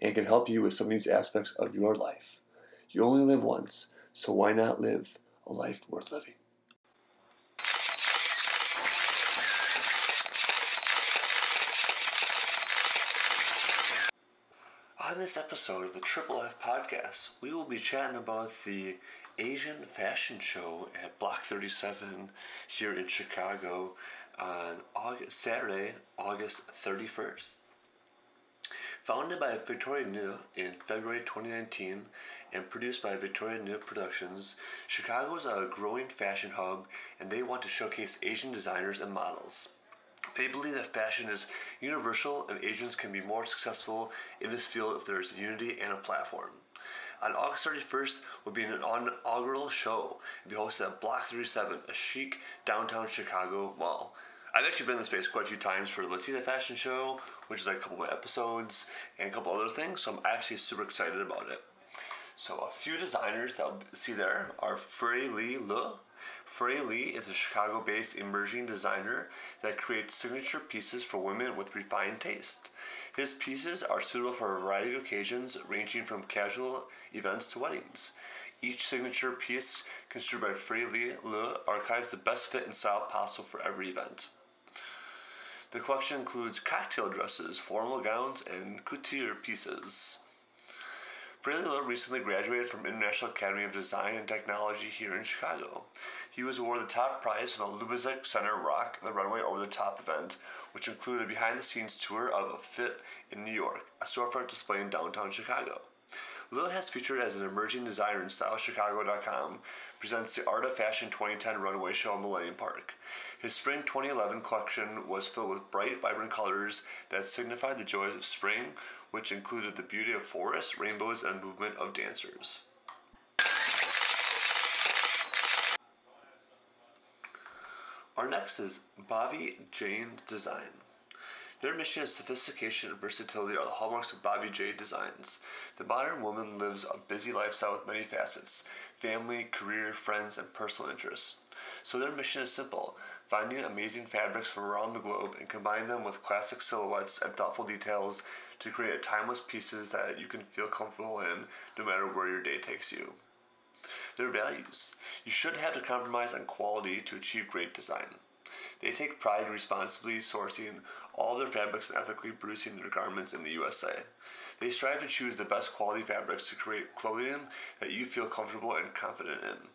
and can help you with some of these aspects of your life. You only live once, so why not live a life worth living? On this episode of the Triple F podcast, we will be chatting about the Asian Fashion Show at Block 37 here in Chicago on August, Saturday, August 31st. Founded by Victoria New in February 2019 and produced by Victoria New Productions, Chicago is a growing fashion hub and they want to showcase Asian designers and models. They believe that fashion is universal and Asians can be more successful in this field if there is unity and a platform. On August 31st will be an inaugural show and be hosted at Block 37, a chic downtown Chicago mall. I've actually been in the space quite a few times for the Latina Fashion Show, which is like a couple of episodes, and a couple other things, so I'm actually super excited about it. So a few designers that I'll see there are Frey Lee Le. Frey Lee is a Chicago-based emerging designer that creates signature pieces for women with refined taste. His pieces are suitable for a variety of occasions, ranging from casual events to weddings. Each signature piece, construed by Frey Lee Le, archives the best fit and style possible for every event. The collection includes cocktail dresses, formal gowns, and couture pieces. Frey Fraley recently graduated from International Academy of Design and Technology here in Chicago. He was awarded the top prize from the Lubazic Center Rock the Runway Over the Top event, which included a behind the scenes tour of a fit in New York, a storefront display in downtown Chicago. Lil has featured as an emerging designer in StyleChicago.com, presents the Art of Fashion 2010 runway show in Millennium Park. His spring 2011 collection was filled with bright, vibrant colors that signified the joys of spring, which included the beauty of forests, rainbows, and movement of dancers. Our next is Bobby Jane Design. Their mission is sophistication and versatility are the hallmarks of Bobby J Designs. The modern woman lives a busy lifestyle with many facets family, career, friends, and personal interests. So their mission is simple finding amazing fabrics from around the globe and combining them with classic silhouettes and thoughtful details to create timeless pieces that you can feel comfortable in no matter where your day takes you. Their values. You shouldn't have to compromise on quality to achieve great design. They take pride in responsibly sourcing all their fabrics and ethically producing their garments in the USA. They strive to choose the best quality fabrics to create clothing that you feel comfortable and confident in.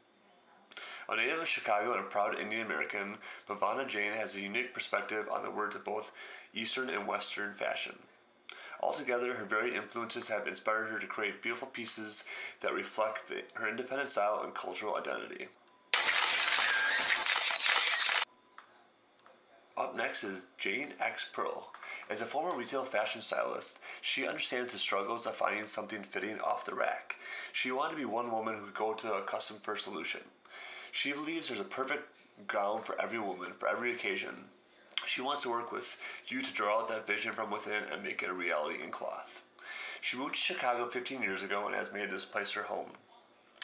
A native of Chicago and a proud Indian American, Bhavana Jain has a unique perspective on the words of both Eastern and Western fashion. Altogether, her varied influences have inspired her to create beautiful pieces that reflect the, her independent style and cultural identity. Is Jane X Pearl. As a former retail fashion stylist, she understands the struggles of finding something fitting off the rack. She wanted to be one woman who could go to a custom first solution. She believes there's a perfect gown for every woman, for every occasion. She wants to work with you to draw out that vision from within and make it a reality in cloth. She moved to Chicago 15 years ago and has made this place her home.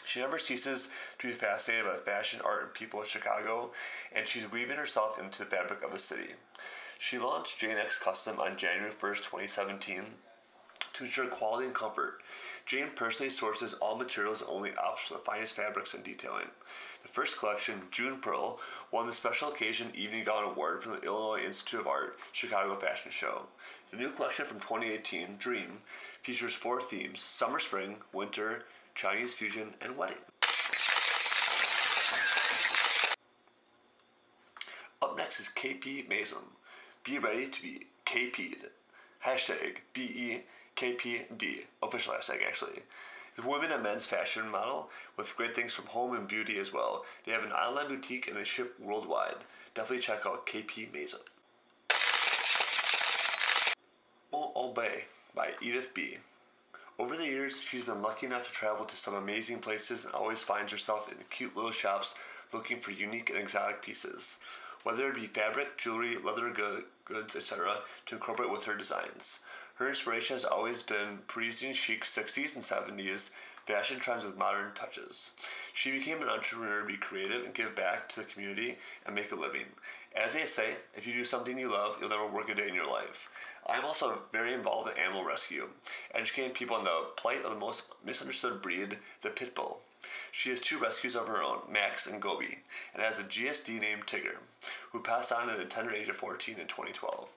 She never ceases to be fascinated by fashion, art, and people of Chicago, and she's weaving herself into the fabric of the city. She launched Jane X Custom on January 1st, 2017 to ensure quality and comfort. Jane personally sources all materials and only opts for the finest fabrics and detailing. The first collection, June Pearl, won the Special Occasion Evening Gown Award from the Illinois Institute of Art Chicago Fashion Show. The new collection from 2018, Dream, features four themes summer, spring, winter, Chinese fusion, and wedding. Up next is KP Mason. Be ready to be KP'd. Hashtag BEKPD. Official hashtag, actually. The women and men's fashion model with great things from home and beauty as well. They have an online boutique and they ship worldwide. Definitely check out KP Mason. Obey by Edith B. Over the years, she's been lucky enough to travel to some amazing places and always finds herself in cute little shops looking for unique and exotic pieces, whether it be fabric, jewelry, leather goods, etc., to incorporate with her designs. Her inspiration has always been Parisian chic 60s and 70s fashion trends with modern touches. She became an entrepreneur to be creative and give back to the community and make a living. As they say, if you do something you love, you'll never work a day in your life. I'm also very involved in animal rescue, educating people on the plight of the most misunderstood breed, the pit bull. She has two rescues of her own, Max and Gobi, and has a GSD named Tigger, who passed on at the tender age of 14 in 2012.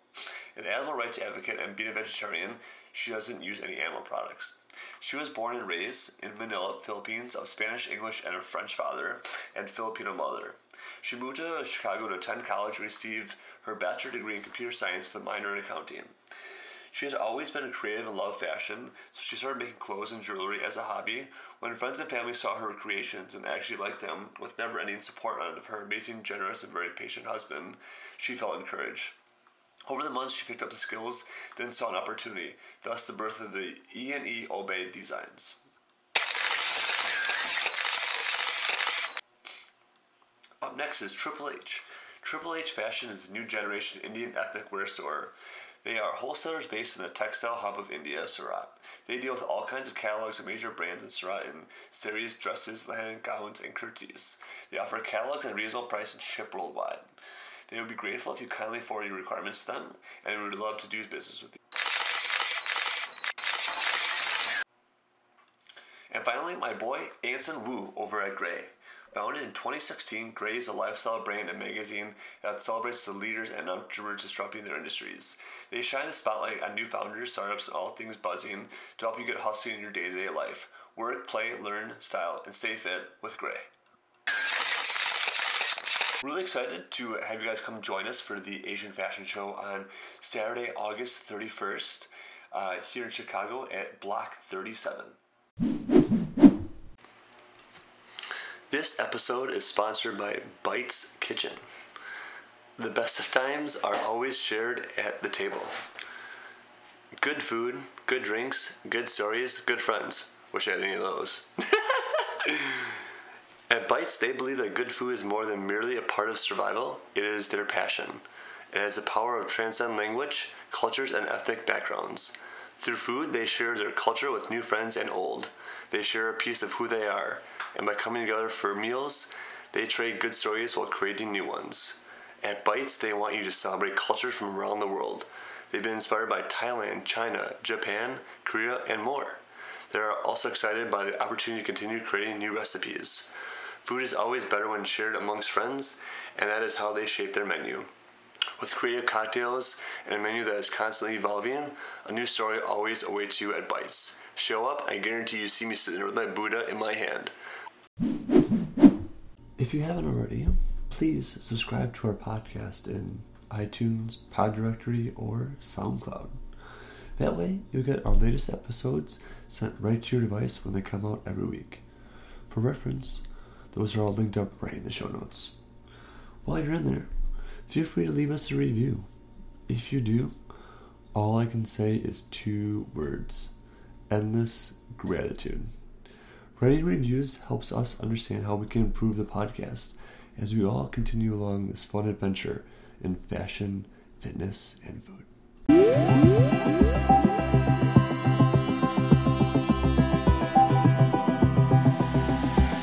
An animal rights advocate and being a vegetarian, she doesn't use any animal products. She was born and raised in Manila, Philippines, of Spanish, English, and a French father and Filipino mother. She moved to Chicago to attend college and received her bachelor degree in computer science with a minor in accounting. She has always been a creative and loved fashion, so she started making clothes and jewelry as a hobby. When friends and family saw her creations and actually liked them, with never ending support of her amazing, generous, and very patient husband, she felt encouraged. Over the months, she picked up the skills, then saw an opportunity, thus the birth of the E&E Obey Designs. Up next is Triple H. Triple H Fashion is a new generation Indian ethnic wear store they are wholesalers based in the textile hub of India, Surat. They deal with all kinds of catalogs of major brands in Surat in saris, dresses, linen, gowns, and kurtis. They offer catalogs at a reasonable price and ship worldwide. They would be grateful if you kindly forward your requirements to them, and we would love to do business with you. And finally, my boy Anson Wu over at Grey. Founded in 2016, Grey is a lifestyle brand and magazine that celebrates the leaders and entrepreneurs disrupting their industries. They shine the spotlight on new founders, startups, and all things buzzing to help you get hustling in your day to day life. Work, play, learn, style, and stay fit with Grey. Really excited to have you guys come join us for the Asian Fashion Show on Saturday, August 31st, uh, here in Chicago at Block 37. This episode is sponsored by Bites Kitchen. The best of times are always shared at the table. Good food, good drinks, good stories, good friends. Wish I had any of those. at Bites, they believe that good food is more than merely a part of survival, it is their passion. It has the power of transcend language, cultures, and ethnic backgrounds. Through food, they share their culture with new friends and old. They share a piece of who they are and by coming together for meals, they trade good stories while creating new ones. At Bites, they want you to celebrate cultures from around the world. They've been inspired by Thailand, China, Japan, Korea, and more. They are also excited by the opportunity to continue creating new recipes. Food is always better when shared amongst friends, and that is how they shape their menu. With creative cocktails and a menu that is constantly evolving, a new story always awaits you at Bites. Show up, I guarantee you see me sitting there with my Buddha in my hand. If you haven't already, please subscribe to our podcast in iTunes, Pod Directory, or SoundCloud. That way, you'll get our latest episodes sent right to your device when they come out every week. For reference, those are all linked up right in the show notes. While you're in there, feel free to leave us a review. If you do, all I can say is two words endless gratitude. Writing reviews helps us understand how we can improve the podcast as we all continue along this fun adventure in fashion, fitness, and food.